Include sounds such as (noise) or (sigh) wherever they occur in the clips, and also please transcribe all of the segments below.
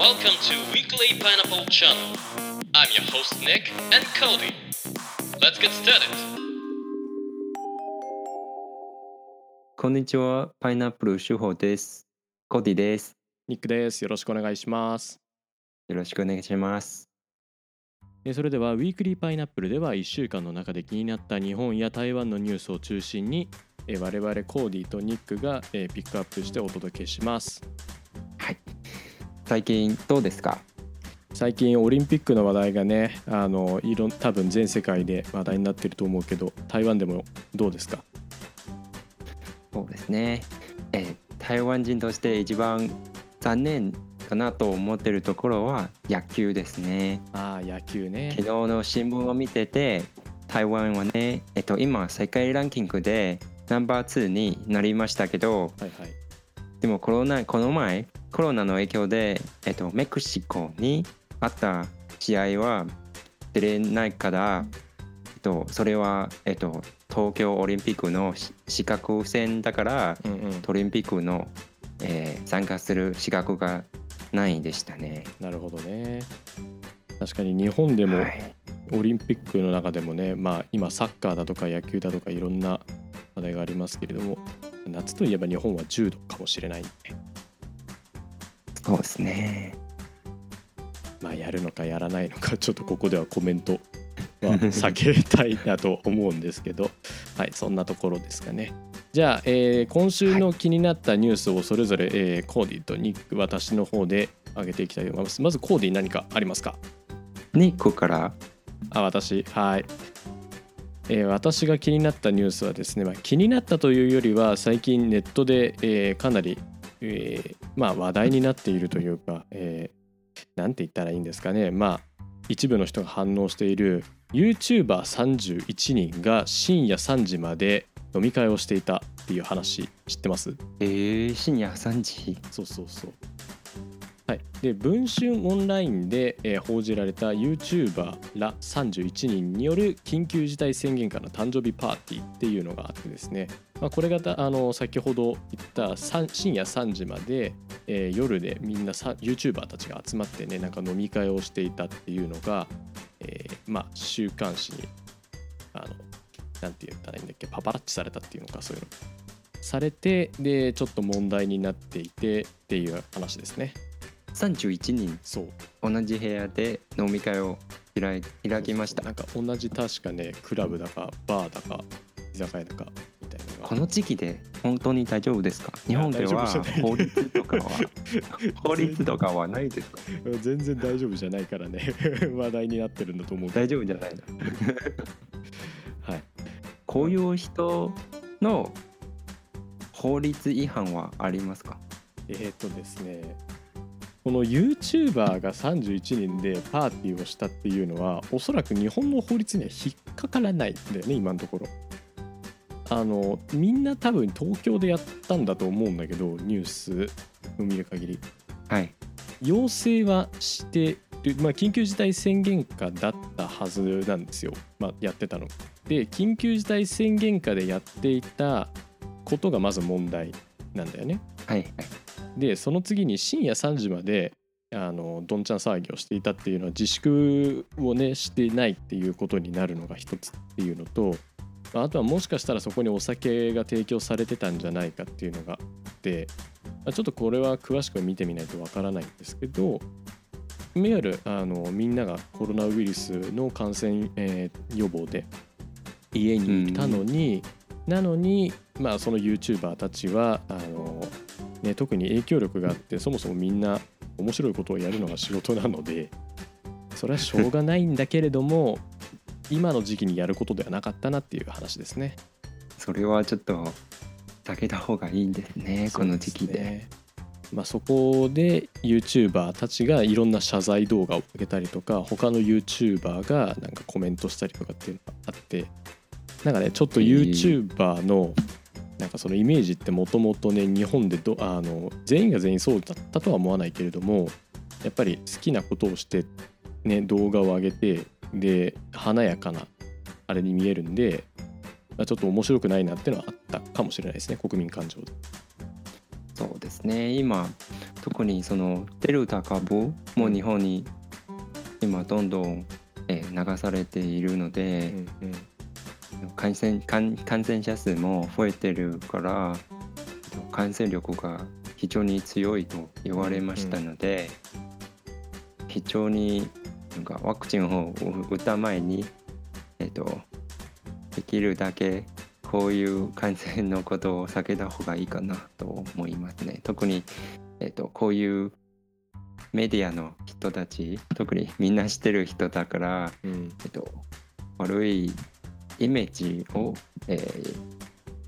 Welcome to Weekly Pineapple Channel. I'm your host Nick and Cody. Let's get started. こんにちは、パイナップル手法です。コディです。ニックです。よろしくお願いします。よろしくお願いします。えーそれでは、ウィークリーパイナップルでは1週間の中で気になった日本や台湾のニュースを中心に、えー我々コーディとニックが、えーピックアップしてお届けします。はい。最近どうですか？最近オリンピックの話題がね、あのいろん多分全世界で話題になってると思うけど、台湾でもどうですか？そうですね。えー台湾人として一番残念かなと思ってるところは野球ですね。ああ、野球ね昨日。の新聞を見てて、台湾はね、えっと、今世界ランキングでナンバー2になりましたけど、はいはい。でもコロナこの前コロナの影響で、えっと、メキシコにあった試合は出れないから、えっと、それは、えっと、東京オリンピックのし資格戦だからうんうん。オリンピックの、えー参加する資格がないでしたね。なるほどね。確かに日本でも、はいオリンピックの中でもね、まあ、今サッカーだとか野球だとかいろんな話題がありますけれども夏といえば日本は柔道かもしれない、ね、そうですね。まあやるのかやらないのかちょっとここではコメントは (laughs) 避けたいなと思うんですけど。はいそんなところですかね。じゃあ、えー今週の気になったニュースをそれぞれ、えーコーディとニック私の方で上げていきたいと思います。まずコーディ何かありますか？ニックから。あ私。はい、えー私が気になったニュースはですね、まあ、気になったというよりは最近ネットで、えーかなり、えーまあ、話題になっているというか、えーなんて言ったらいいんですかね。まあ一部の人が反応している YouTuber31 人が深夜3時まで飲み会をしていたっていう話知ってます？えー、深夜3時？そうそうそう。はい、で文春オンラインで、えー報じられた YouTuber ら31人による緊急事態宣言下の誕生日パーティーっていうのがあってですね、まあ、これがたあの先ほど言った深夜3時まで、えー夜でみんなさ YouTuber たちが集まってねなんか飲み会をしていたっていうのが、えーまあ、週刊誌にあのなんて言ったらいいんだっけパパラッチされたっていうのかそういうの。されてでちょっと問題になっていてっていう話ですね。?31 人。そう。同じ部屋で飲み会を開い開きました。なんか同じ確かねクラブだかバーだか居酒屋だかみたいなのが。この時期で本当に大丈夫ですか？日本では法律とかは？(laughs) 法律とかはないですか？全然大丈夫じゃないからね。(laughs) 話題になってるんだと思う大丈夫じゃないの？(laughs) はい。こういう人の法律違反はありますか？えーっとですねこの YouTuber が31人でパーティーをしたっていうのはおそらく日本の法律には引っかからないんだよね今のところ。あのみんな多分東京でやったんだと思うんだけどニュースを見る限り。はい。要請はしてる、まあ、緊急事態宣言下だったはずなんですよ、まあ、やってたの。で緊急事態宣言下でやっていたことがまず問題なんだよね。はいはいでその次に深夜3時まであのどんちゃん騒ぎをしていたっていうのは自粛をねしてないっていうことになるのが一つっていうのとまああとはもしかしたらそこにお酒が提供されてたんじゃないかっていうのがあって、まあ、ちょっとこれは詳しく見てみないとわからないんですけどいわゆるあのみんながコロナウイルスの感染、えー予防で家にいたのに、なのに、まあ、その YouTuber たちはあの、ね、特に影響力があってそもそもみんな面白いことをやるのが仕事なのでそれはしょうがないんだけれども今の時期にやることではなかったなっていう話ですね。それはちょっと避けた方がいいんですねこの時期で。まあ、そこで YouTuber たちがいろんな謝罪動画を上げたりとか他の YouTuber がなんかコメントしたりとかっていうのがあってなんかねちょっと YouTuber のなんかそのイメージってもともとね日本でどあの全員が全員そうだったとは思わないけれどもやっぱり好きなことをして、ね、動画を上げてで華やかなあれに見えるんで、まあ、ちょっと面白くないなっていうのはあったかもしれないですね国民感情で。そうですね今特にそのデルタ株も日本に今どんどん、えー流されているのうで、んうん感染感感染者数も増えてるから感染力が非常に強いと言われましたので、非常になんかワクチンを打った前に、えっとできるだけこういう感染のことを避けた方がいいかなと思いますね。特に、えっとこういうメディアの人たち特にみんな知ってる人だからうんえっと、悪いイメージを、えー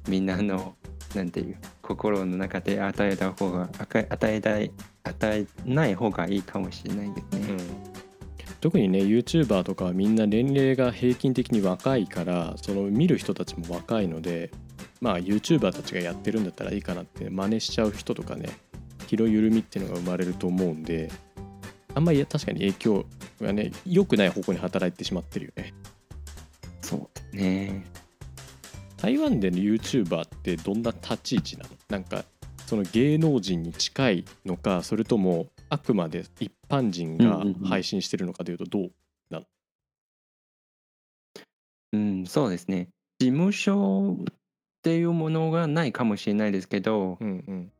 みんなのなんていう心の中で与えた方が与えた与えない方がいいかもしれないですね。うん特にね YouTuber とかはみんな年齢が平均的に若いからその見る人たちも若いのでまあ YouTuber たちがやってるんだったらいいかなって真似しちゃう人とかね気の緩みっていうのが生まれると思うんであんまり確かに影響がね良くない方向に働いてしまってるよねね。台湾での YouTuber ってどんな立ち位置なの？なんかその芸能人に近いのかそれともあくまで一般人がうんうんうん。配信してるのかというとどううん、そうですね。事務所っていうものがないかもしれないですけど、うんうん。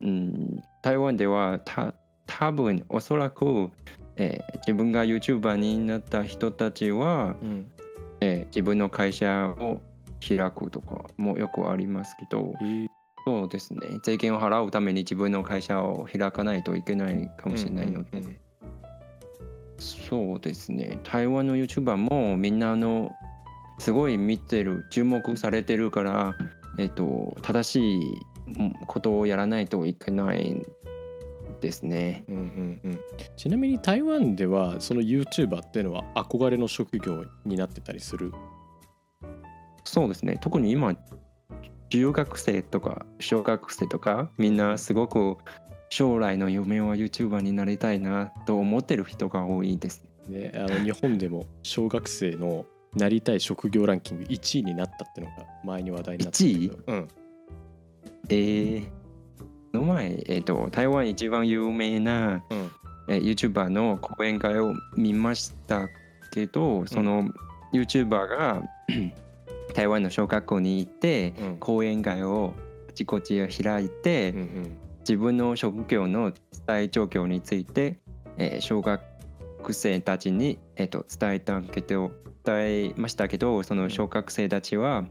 うん、台湾ではた多分おそらく、えー自分が YouTuber になった人たちは、うんえー自分の会社を開くとかもよくありますけどえー。そうですね。税金を払うために自分の会社を開かないといけないかもしれないので、うんうんうん。そうですね。台湾の YouTuber もみんなあのすごい見てる注目されてるから、えっと正しいうんことをやらないといけないですね。うんうんうん。ちなみに台湾ではその YouTuber っていうのは憧れの職業になってたりする？そうですね。特に今中学生とか小学生とかみんなすごく将来の夢は YouTuber になりたいなと思ってる人が多いです。ね、あの日本でも小学生のなりたい職業ランキング1位になったってのが前に話題になったんだけど。うん。えー、この前、えーと、台湾一番有名な、うん。えー YouTuber の講演会を見ましたけどその YouTuber が (clears throat) 台湾の小学校に行ってうん。講演会をあちこち開いて、うんうん。自分の職業の伝え状況について、えー小学生たちに、えー、と伝えたけど伝えましたけどその小学生たちは、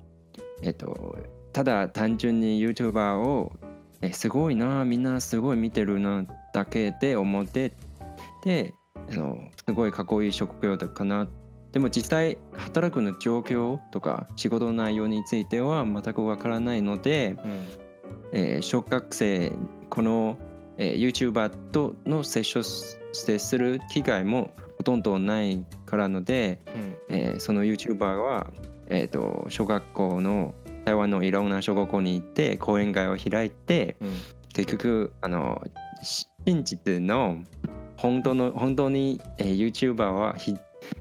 えー、とただ単純に YouTuber を、えーすごいなみんなすごい見てるなだけで思ってであのすごいかっこいい職業だかな。でも実際働くの状況とか仕事の内容については全くわからないので、うん。えー小学生この、えー YouTuber との接触接する機会もほとんどないからので、うん。えーその YouTuber は、えー、と小学校の台湾のいろんな小学校に行って講演会を開いてうん。結局あのし真実の本当の本当に、えー YouTuber はひ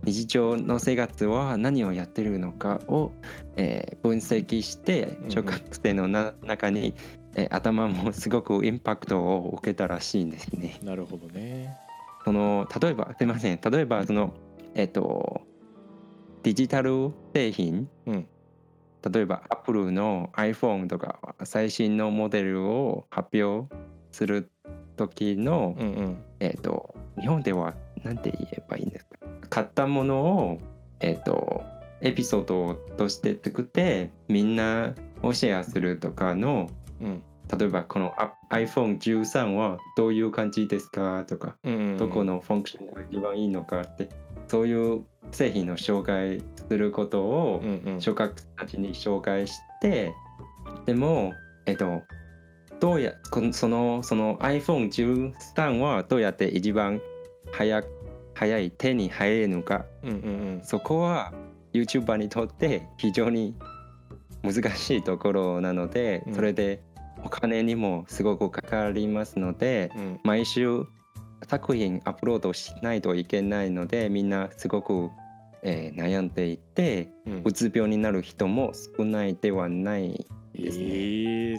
日常の生活は何をやってるのかを、えー分析してうん小学生のな中に、えー頭もすごくインパクトを受けたらしいんですね。なるほどね。その例えばすいません。例えばそのえっ、とデジタル製品、うん例えば Apple の iPhone とか最新のモデルを発表する時の、うんうん。えっ、と日本では何て言えばいいんですか？買ったものをえっ、とエピソードとして作ってみんなをシェアするとかのうん。例えばこのあ iPhone13 はどういう感じですか？とかうんうん。どこのファンクションが一番いいのかってそういう製品の紹介することをうんうん。小学生たちに紹介してでもえっとどうやこのそのその iPhone13 はどうやって一番早早い手に入るのか。うんうん。そこは YouTuber にとって非常に難しいところなので、うん。それでお金にもすごくかかりますので、うん。毎週作品アップロードしないといけないのでみんなすごく、えー悩んでいてうんうつ病になる人も少ないではないえですねー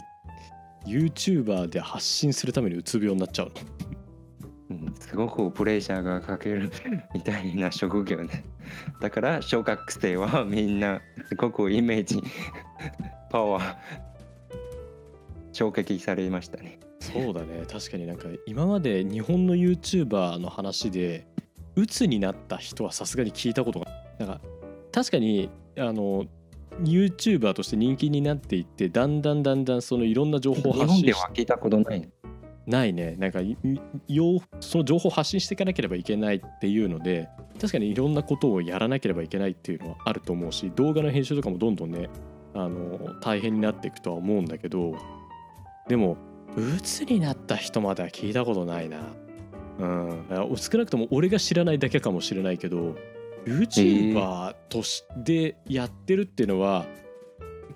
YouTuber で発信するためにうつ病になっちゃうの？うんすごくプレッシャーがかけるみたいな職業ね。(laughs) だから小学生はみんなすごくイメージパワー衝撃されましたね。そうだね確かになんか今まで日本の YouTuber の話で鬱になった人はさすがに聞いたことがなんか確かにあの YouTuber として人気になっていってだんだんだんだんそのいろんな情報を日本で発信しは聞いたことない。ないねなんかいようその情報を発信していかなければいけないっていうので確かにいろんなことをやらなければいけないっていうのはあると思うし動画の編集とかもどんどんねあの大変になっていくとは思うんだけどでも鬱になった人までは聞いたことないな。うん、少なくとも俺が知らないだけかもしれないけど YouTuber としてやってるっていうのは、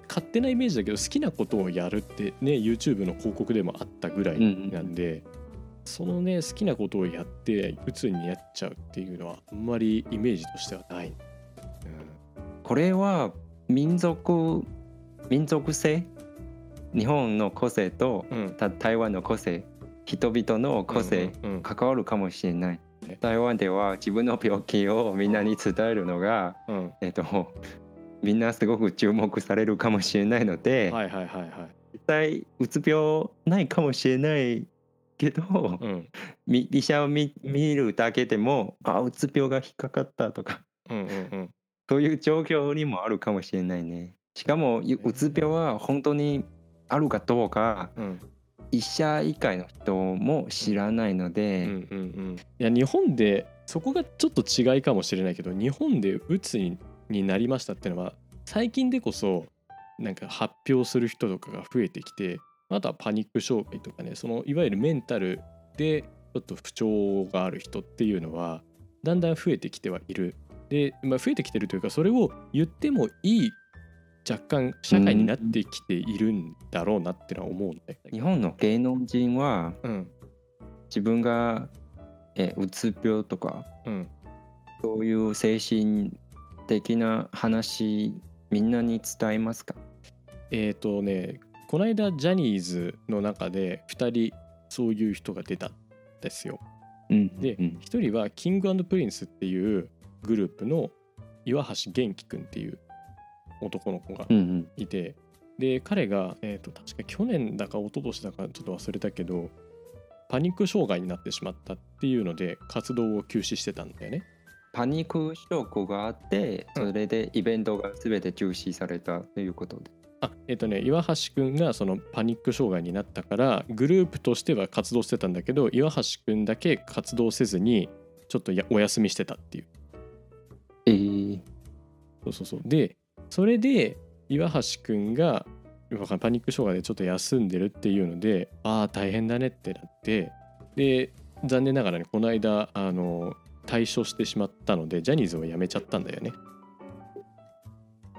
勝手なイメージだけど好きなことをやるってね YouTube の広告でもあったぐらいなんで、そのね好きなことをやって鬱になっちゃうっていうのはあんまりイメージとしてはない、うん、これは民族民族性？日本の個性とうん。た台湾の個性人々の個性、関わるかもしれない。ね。台湾では自分の病気をみんなに伝えるのが、うん。えっと、みんなすごく注目されるかもしれないので、はいはいはいはい。実際うつ病ないかもしれないけど、うん。み医者を見見るだけでもあうつ病が引っかかったとかうんうんうん。そういう状況にもあるかもしれないね。しかもううつ病は本当にあるかどうかうん医者以外の人も知らないのうんで、うんうんいや日本でそこがちょっと違いかもしれないけど日本で鬱にになりましたってのは最近でこそなんか発表する人とかが増えてきてあとはパニック障害とかねそのいわゆるメンタルでちょっと不調がある人っていうのはだんだん増えてきてはいる。で、まあ、増えてきてるというかそれを言ってもいい若干社会になってきているんだろうなってのは思うんだよね。日本の芸能人はうん。自分がえうつ病とかうん。そういう精神的な話みんなに伝えますか？えっ、とねこの間ジャニーズの中で2人そういう人が出たんですよ。うんで、うん。1人は King & Prince っていうグループの岩橋玄樹くんっていう男の子がうんうん。いて、で彼が、えー、と確か去年だか一昨年だかちょっと忘れたけどパニック障害になってしまったっていうので活動を休止してたんだよね。パニックショックがあってそれでイベントが全て中止されたということで。あえっ、とね岩橋くんがそのパニック障害になったからグループとしては活動してたんだけど岩橋くんだけ活動せずにちょっとやお休みしてたっていう。えー、そうそうそう。でそれで岩橋くんがパニック障害でちょっと休んでるっていうのでああ大変だねってなってで残念ながらねこの間あの退所してしまったのでジャニーズを辞めちゃったんだよね。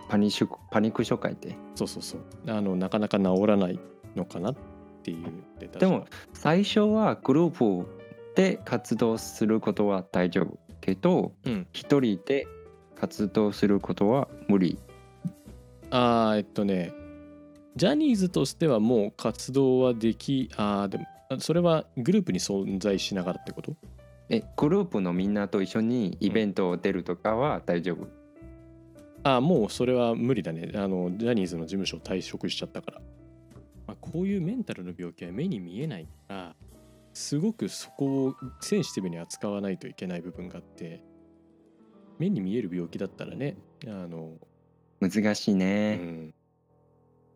パニッシュパニック障害って？そうそうそう。あのなかなか治らないのかなっていうででも最初はグループで活動することは大丈夫けどうん。一人で活動することは無理あーえっとねジャニーズとしてはもう活動はできあーでもあそれはグループに存在しながらってこと？えグループのみんなと一緒にイベントを出るとかは大丈夫、あーもうそれは無理だね。あのジャニーズの事務所退職しちゃったから、まあ、こういうメンタルの病気は目に見えないからすごくそこをセンシティブに扱わないといけない部分があって目に見える病気だったらねあの難しいうね、ん。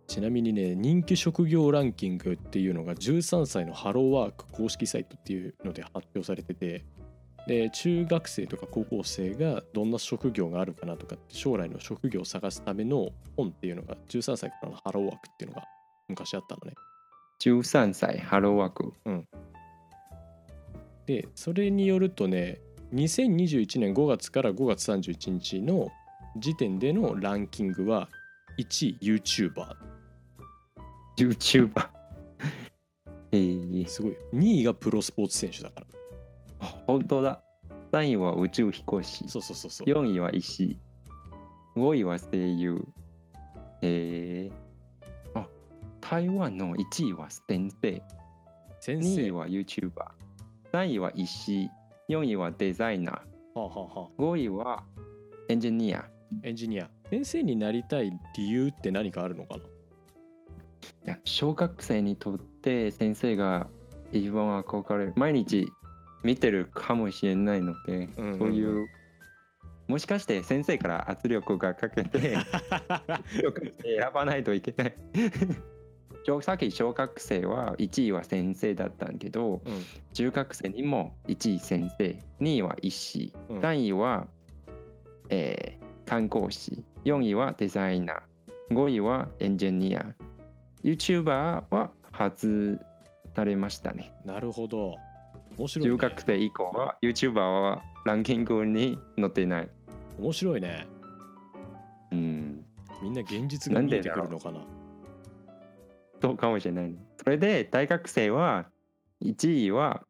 ちなみにね人気職業ランキングっていうのが13歳のハローワーク公式サイトっていうので発表されててで中学生とか高校生がどんな職業があるかなとかって将来の職業を探すための本っていうのが13歳からのハローワークっていうのが昔あったのね。13歳ハローワーク。でそれによるとね2021年5月から5月31日の時点でのランキングは1位 YouTuber YouTuber えー、すごい。2位がプロスポーツ選手だから。本当だ。3位は宇宙飛行士。そうそうそうそう。4位は医師5位は声優。えー、あ台湾の1位は先生。先2位生。はは YouTuber、3位は医師、4位はデザイナー、あ、はあはあ、5位はエンジニア。エンジニア。先生になりたい理由って何かあるのかな？いや小学生にとって先生が一番憧れる。毎日見てるかもしれないので、うんうんうんそういう、もしかして先生から圧力がかけて、(laughs) 選ばないといけない。小さっき小学生は1位は先生だったんけど、うん中学生にも1位先生2位は医師うん3位は、えー看護師4位はデザイナー。5位はエンジニア。YouTuber は外されましたね。なるほど。面白い、ね。中学生以降は YouTuber はランキングに載ってない。面白いね。うん。みんな現実が見えてくるのかな。そうかもしれないそれで大学生は1位は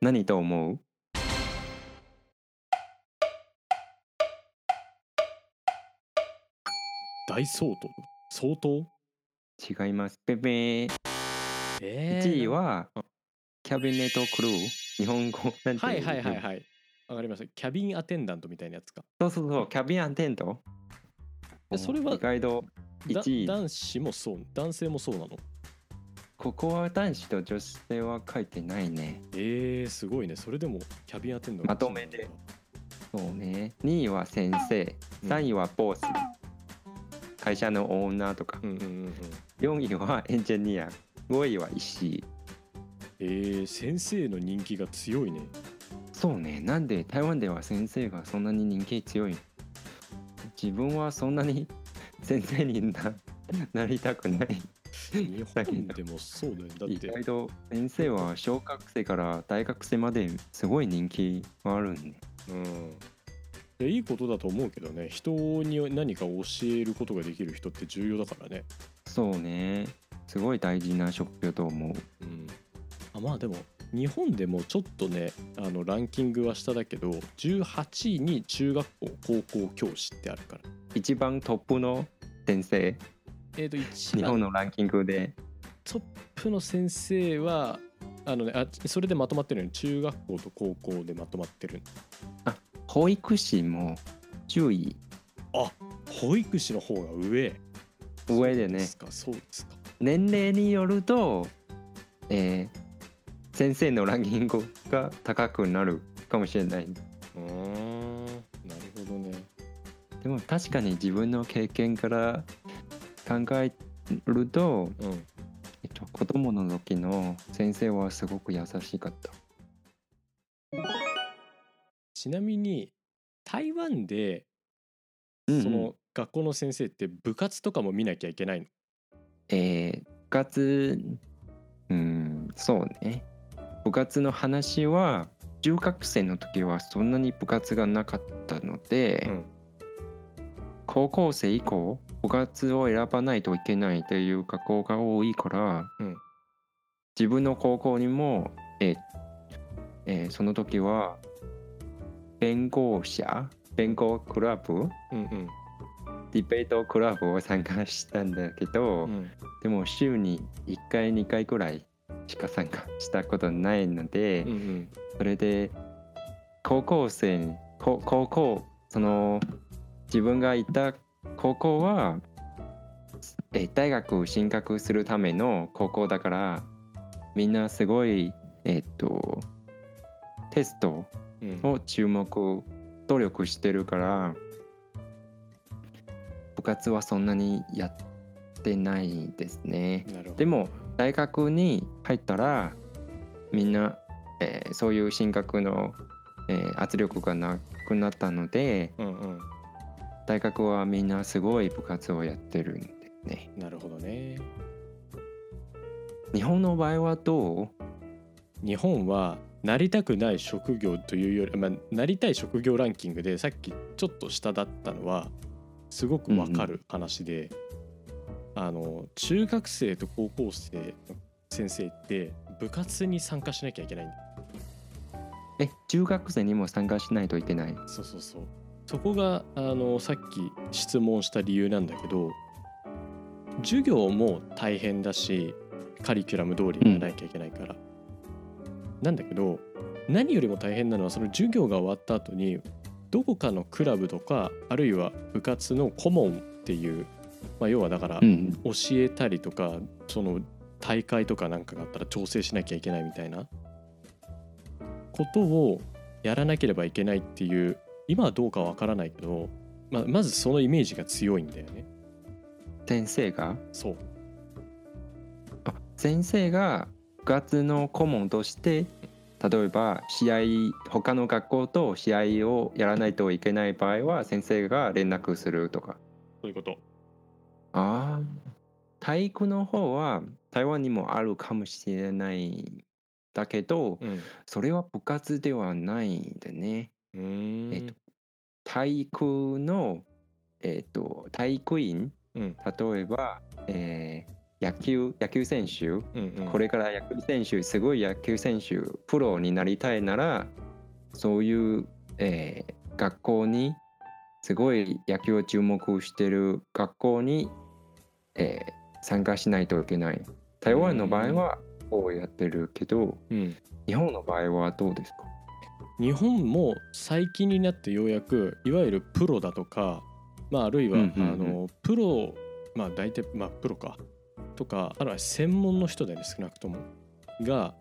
何と思う？大相当？相当？違います。ペペ。ーえ1位はキャビネットクルー日本語なんてはいはいはいいはい。わかりました。キャビンアテンダントみたいなやつか。そうそうそう。キャビンアテント。でそれは意外とだ1位。男子もそう、男性もそうなの？ここは男子と女性は書いてないね。えー、すごいね。それでもキャビンアテンダント。まとめて。そうね。2位は先生。うん。3位はボス、会社のオーナーとかうんうんうんうん。4位はエンジニア5位は医師えー、先生の人気が強いね。そうねなんで台湾では先生がそんなに人気強い自分はそんなに (laughs) 先生にななりたくない日本でもそうだよね。だっ意て、外と先生は小学生から大学生まですごい人気があるんねうん。いやいいことだと思うけどね。人に何か教えることができる人って重要だからね。そうね。すごい大事な職業と思う。うん。あまあでも日本でもちょっとねあのランキングは下だけど18位に中学校高校教師ってあるから。一番トップの先生？えっ、と一日本番のランキングで。トップの先生はあのねあそれでまとまってるのに中学校と高校でまとまってる保育士も10位保育士の方が上。上でね。そうですか年齢によると、えー先生のランキングが高くなるかもしれない。うーんなるほどね。でも確かに自分の経験から考えると、うん。えっと、子供の時の先生はすごく優しかったちなみに台湾でその学校の先生って部活とかも見なきゃいけないの？えー部活うんそうね。部活の話は中学生の時はそんなに部活がなかったので、うん。高校生以降部活を選ばないといけないという学校が多いから、うん。自分の高校にも、えーえーその時は弁護者弁護クラブ？うんうん。ディベートクラブを参加したんだけど、うん。でも週に1回2回くらいしか参加したことないので、うんうん。それで高校生こ高校その自分がいた高校はえ大学進学するための高校だからみんなすごいえっとテストうんを注目努力してるから部活はそんなにやってないですね。でも大学に入ったらみんな、えーそういう進学の、えー圧力がなくなったのでうんうん。大学はみんなすごい部活をやってるんでね。なるほどね。日本の場合はどう？日本はなりたくない職業というより、まあ、なりたい職業ランキングでさっきちょっと下だったのはすごくわかる話で、あの中学生と高校生の先生って部活に参加しなきゃいけないんだ。よえ中学生にも参加しないといけない？そうそうそう。そこがあのさっき質問した理由なんだけど授業も大変だしカリキュラム通りにやらなきゃいけないから、なんだけど何よりも大変なのはその授業が終わった後にどこかのクラブとかあるいは部活の顧問っていう、まあ、要はだからうん教えたりとかその大会とかなんかがあったら調整しなきゃいけないみたいなことをやらなければいけないっていう今はどうかわからないけど、まあ、まずそのイメージが強いんだよね。先生が？そう。あ先生が部活の顧問として例えば試合他の学校と試合をやらないといけない場合は先生が連絡するとか。そういうこと。ああ体育の方は台湾にもあるかもしれないだけどうん。それは部活ではないんでね。えっと体育のえっと体育院？うん。例えば、えー野球野球選手うんうん、これから野球選手すごい野球選手プロになりたいならそういう、えー学校にすごい野球を注目してる学校に、えー参加しないといけない。台湾の場合はこうやってるけどうん、日本の場合はどうですか？日本も最近になってようやくいわゆるプロだとか、まあ、あるいは、うんうんうん。あのプロまあ大体まあプロかとかあるいは専門の人でね少なくともが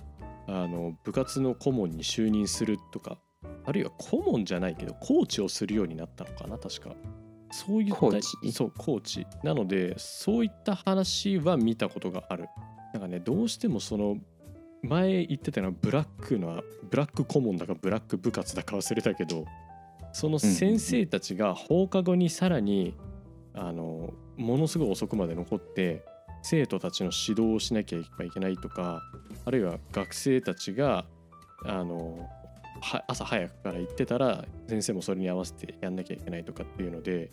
あの部活の顧問に就任するとかあるいは顧問じゃないけどコーチをするようになったのかな確か。そういったコーチ？そうコーチ。なのでそういった話は見たことがある。なんかねどうしてもその前言ってたのはブラックのブラック顧問だかブラック部活だか忘れたけどその先生たちが放課後にさらにあのものすごい遅くまで残って生徒たちの指導をしなきゃいけないとかあるいは学生たちがあのは朝早くから行ってたら先生もそれに合わせてやんなきゃいけないとかっていうので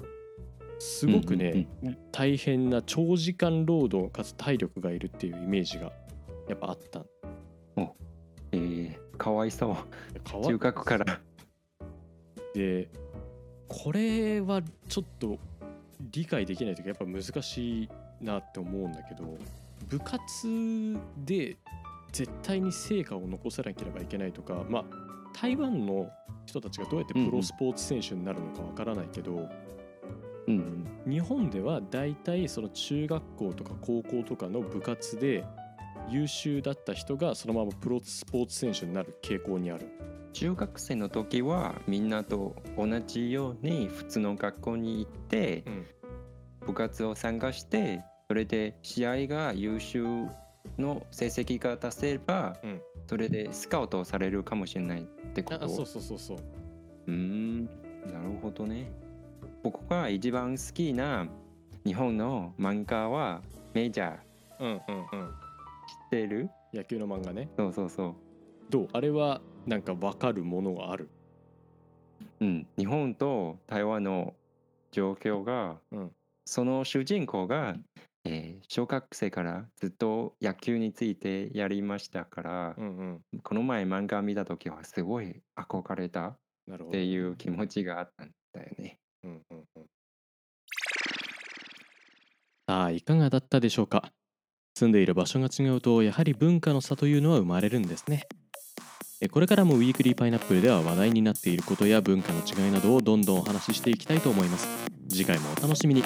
すごくね、大変な長時間労働かつ体力がいるっていうイメージがやっぱあった。えー、かわいそう。中学から。ってこれはちょっと理解できないというかやっぱ難しいなって思うんだけど部活で絶対に成果を残さなければいけないとかまあ台湾の人たちがどうやってプロスポーツ選手になるのかわからないけど、うん日本では大体その中学校とか高校とかの部活で優秀だった人がそのままプロスポーツ選手になる傾向にある。中学生の時はみんなと同じように普通の学校に行って、うん部活を参加してそれで試合が優秀の成績が出せば、うん。それでスカウトされるかもしれないってこと？あそうそうそうそう。うーん。なるほどね。僕が一番好きな日本の漫画はメジャー。うんうんうん。知ってる？野球の漫画ね。そうそうそう。どう？あれはなんか分かるものがある？うん、日本と台湾の状況が、うんその主人公が、えー小学生からずっと野球についてやりましたから、うんうん。ここの前漫画見た時はすごい憧れたっ。ていう気持ちがあったんだよね。うんうんうん。さあいかがだったでしょうか？住んでいる場所が違うとやはり文化の差というのは生まれるんですねえこれからもウィークリーパイナップルでは話題になっていることや文化の違いなどをどんどんお話ししていきたいと思います。次回もお楽しみに。